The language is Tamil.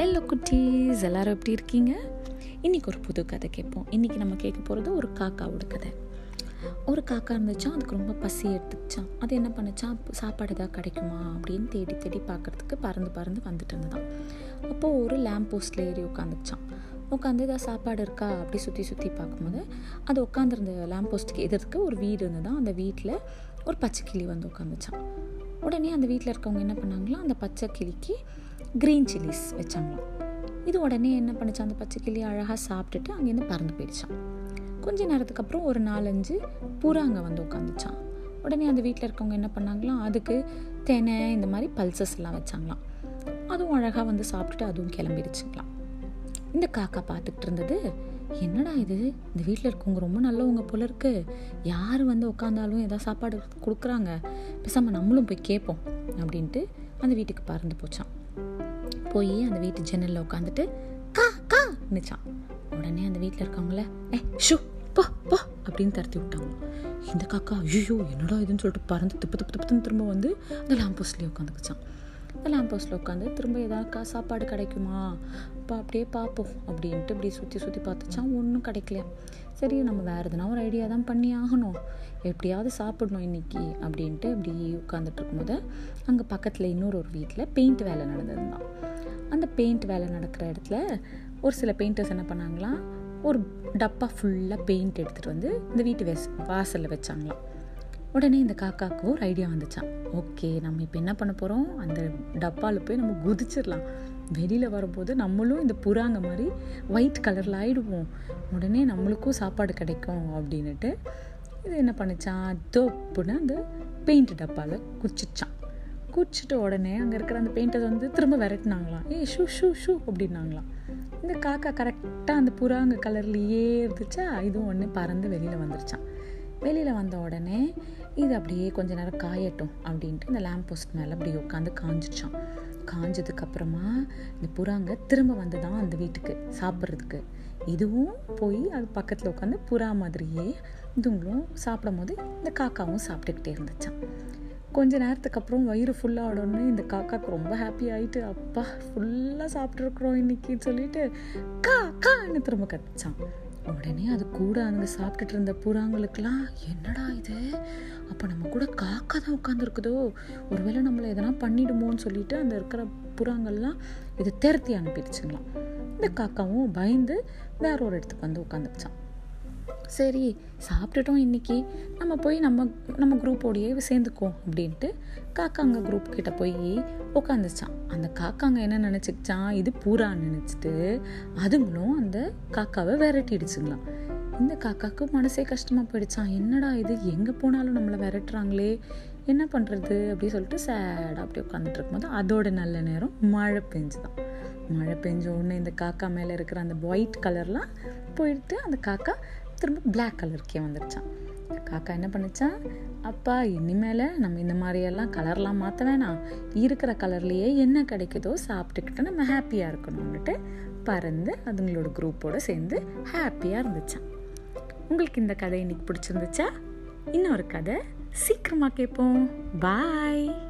ஹலோ குட்டீஸ் எல்லாரும் எப்படி இருக்கீங்க? இன்றைக்கி ஒரு புது கதை கேட்போம். இன்றைக்கி நம்ம கேட்க போகிறது ஒரு காக்காவோட கதை. ஒரு காக்கா இருந்துச்சான் அதுக்கு ரொம்ப பசி எடுத்துச்சான் அது என்ன பண்ணுச்சான் சாப்பாடு ஏதாவது கிடைக்குமா? அப்படின்னு தேடி தேடி பார்க்குறதுக்கு பறந்து பறந்து வந்துட்டு இருந்ததான் அப்போது ஒரு லேம்ப் போஸ்ட்டில் ஏறி உட்காந்துச்சான் உட்காந்து ஏதாவது சாப்பாடு இருக்கா? அப்படி சுற்றி சுற்றி பார்க்கும்போது அது உட்காந்துருந்த லேம்ப் போஸ்ட்டுக்கு எதிர்க்கு ஒரு வீடு இருந்ததான் அந்த வீட்டில் ஒரு பச்சை கிளி வந்து உட்காந்துச்சான் உடனே அந்த வீட்டில் இருக்கவங்க என்ன பண்ணாங்களோ? அந்த பச்சை கிளிக்கு க்ரீன் சில்லிஸ் வச்சாங்களாம் இது உடனே என்ன பண்ணுச்சு அந்த பச்சை கிளி அழகாக சாப்பிட்டுட்டு அங்கேருந்து பறந்து போயிடுச்சான். கொஞ்ச நேரத்துக்கு அப்புறம் ஒரு நாலஞ்சு புறா அங்கே வந்து உட்காந்துச்சான். உடனே அந்த வீட்டில் இருக்கவங்க என்ன பண்ணாங்களாம் அதுக்கு தெனை இந்த மாதிரி பல்சஸ் எல்லாம் வச்சாங்களாம். அதுவும் அழகாக வந்து சாப்பிட்டுட்டு அதுவும் கிளம்பிடுச்சுங்களாம். இந்த காக்கா பார்த்துக்கிட்டு இருந்தது என்னடா இது? இந்த வீட்டில் இருக்கவங்க ரொம்ப நல்லவங்க போல இருக்கு. யார் வந்து உட்காந்தாலும் ஏதாவது சாப்பாடு கொடுக்குறாங்க. பேசாமல் நம்மளும் போய் கேட்போம். அப்படின்ட்டு அந்த வீட்டுக்கு பறந்து போச்சான் போய் அந்த வீட்டு ஜன்னலில் உட்காந்துட்டு கா கா நிச்சான் உடனே அந்த வீட்டில் இருக்கவங்கள ஏ ஷூ போ போ அப்படின்னு தரத்தி விட்டாங்க. இந்த காக்கா ஐயோ என்னடா இதுன்னு சொல்லிட்டு பறந்து திப்பு திப்பு திப்புன்னு திரும்ப வந்து அந்த லேம்ப் போஸ்ட்லேயே உட்காந்துக்குச்சான் இந்த லேம்ப் ஹவுஸில் உட்காந்து திரும்ப ஏதாவது சாப்பாடு கிடைக்குமா? அப்போ அப்படியே பார்ப்போம். அப்படின்ட்டு இப்படி சுற்றி சுற்றி பார்த்துச்சா ஒன்றும் கிடைக்கல. சரி நம்ம வேறு எதுனா ஒரு ஐடியா தான் பண்ணி ஆகணும். எப்படியாவது சாப்பிடணும் இன்றைக்கி அப்படின்ட்டு இப்படி உட்காந்துட்டு இருக்கும்போது அங்கே பக்கத்தில் இன்னொரு ஒரு வீட்டில் பெயிண்ட் வேலை நடந்ததுதான். அந்த பெயிண்ட் வேலை நடக்கிற இடத்துல ஒரு சில பெயிண்டர்ஸ் என்ன பண்ணாங்களாம்? ஒரு டப்பா ஃபுல்லாக பெயிண்ட் எடுத்துகிட்டு வந்து இந்த வீட்டு வேஸ் வாசலில் வச்சாங்களாம். உடனே இந்த காக்காவுக்கு ஒரு ஐடியா வந்துச்சான் ஓகே நம்ம இப்போ என்ன பண்ண போகிறோம் அந்த டப்பாவில் போய் நம்ம குதிச்சிடலாம். வெளியில் வரும்போது நம்மளும் இந்த புறாங்க மாதிரி ஒயிட் கலரில் ஆகிடுவோம் உடனே நம்மளுக்கும் சாப்பாடு கிடைக்கும் அப்படின்னுட்டு இது என்ன பண்ணிச்சான் தோப்புன்னு அந்த பெயிண்ட் டப்பாவில் குச்சிச்சான் குச்சிட்டு உடனே அங்கே இருக்கிற அந்த பெயிண்டர் வந்து திரும்ப விரட்டினாங்களாம். ஏய் ஷூ ஷூ ஷூ அப்படின்னாங்களாம். இந்த காக்கா கரெக்டாக அந்த புறாங்க கலர்லேயே இருந்துச்சா இதுவும் ஒன்று பறந்து வெளியில் வந்துருச்சான் வெளியில் வந்த உடனே இது அப்படியே கொஞ்ச நேரம் காயட்டும் அப்படின்ட்டு இந்த லேம்ப் போஸ்ட் மேலே அப்படியே உட்காந்து காஞ்சிச்சான். காஞ்சதுக்கப்புறமா இந்த புறாங்க திரும்ப வந்து தான் அந்த வீட்டுக்கு சாப்பிட்றதுக்கு. இதுவும் போய் அது பக்கத்தில் உட்காந்து புறா மாதிரியே இதுங்களும் சாப்பிடும் போது இந்த காக்காவும் சாப்பிட்டுக்கிட்டே இருந்துச்சான் கொஞ்ச நேரத்துக்கு அப்புறம் வயிறு ஃபுல்லாக உடனே இந்த காக்காவுக்கு ரொம்ப ஹாப்பி ஆகிட்டு அப்பா ஃபுல்லாக சாப்பிட்ருக்குறோம் இன்னைக்குன்னு சொல்லிட்டு கா கான்னு திரும்ப கத்துச்சான் உடனே அது கூட அங்கே சாப்பிட்டுட்டு இருந்த புறாங்களுக்கெல்லாம் என்னடா இது? அப்போ நம்ம கூட காக்கா தான் உட்காந்துருக்குதோ ஒருவேளை நம்மளை எதனா பண்ணிடுமோன்னு சொல்லிட்டு அந்த இருக்கிற புறாங்கள்லாம் இதை திரத்தி அனுப்பிடுச்சுங்களாம். இந்த காக்காவும் பயந்து வேற ஒரு இடத்துக்கு வந்து உட்காந்துருச்சான் சரி சாப்பிட்டுட்டோம் இன்றைக்கி நம்ம போய் நம்ம நம்ம குரூப்போடையே சேர்ந்துக்குவோம் அப்படின்ட்டு காக்காங்க குரூப் கிட்ட போய் உட்காந்துச்சான் அந்த காக்காங்க என்ன நினச்சிக்கிச்சான் இது பூரான்னு நினச்சிட்டு அதுங்களும் அந்த காக்காவை விரட்டிடுச்சுங்களாம். இந்த காக்காவுக்கு மனசே கஷ்டமாக போயிடுச்சான் என்னடா இது? எங்கே போனாலும் நம்மளை விரட்டுறாங்களே. என்ன பண்ணுறது அப்படின்னு சொல்லிட்டு சேடாக அப்படி உட்காந்துட்டு இருக்கும்போது அதோட நல்ல நேரம் மழை பெஞ்சுதான். மழை பெஞ்ச உடனே இந்த காக்கா மேலே இருக்கிற அந்த ஒயிட் கலர்லாம் போயிட்டு அந்த காக்கா திரும்ப பிளாக் கலருக்கே வந்துருச்சான் காக்கா என்ன பண்ணிச்சான் அப்பா இனிமேல் நம்ம இந்த மாதிரியெல்லாம் கலர்லாம் மாற்ற வேணாம். இருக்கிற கலர்லேயே என்ன கிடைக்குதோ சாப்பிட்டுக்கிட்டு நம்ம ஹாப்பியாக இருக்கணும்னுட்டு பறந்து அதுங்களோட குரூப்போடு சேர்ந்து ஹாப்பியாக இருந்துச்சான் உங்களுக்கு இந்த கதை இன்னைக்கு பிடிச்சிருந்துச்சா? இன்னொரு கதை சீக்கிரமாக கேட்போம். பாய்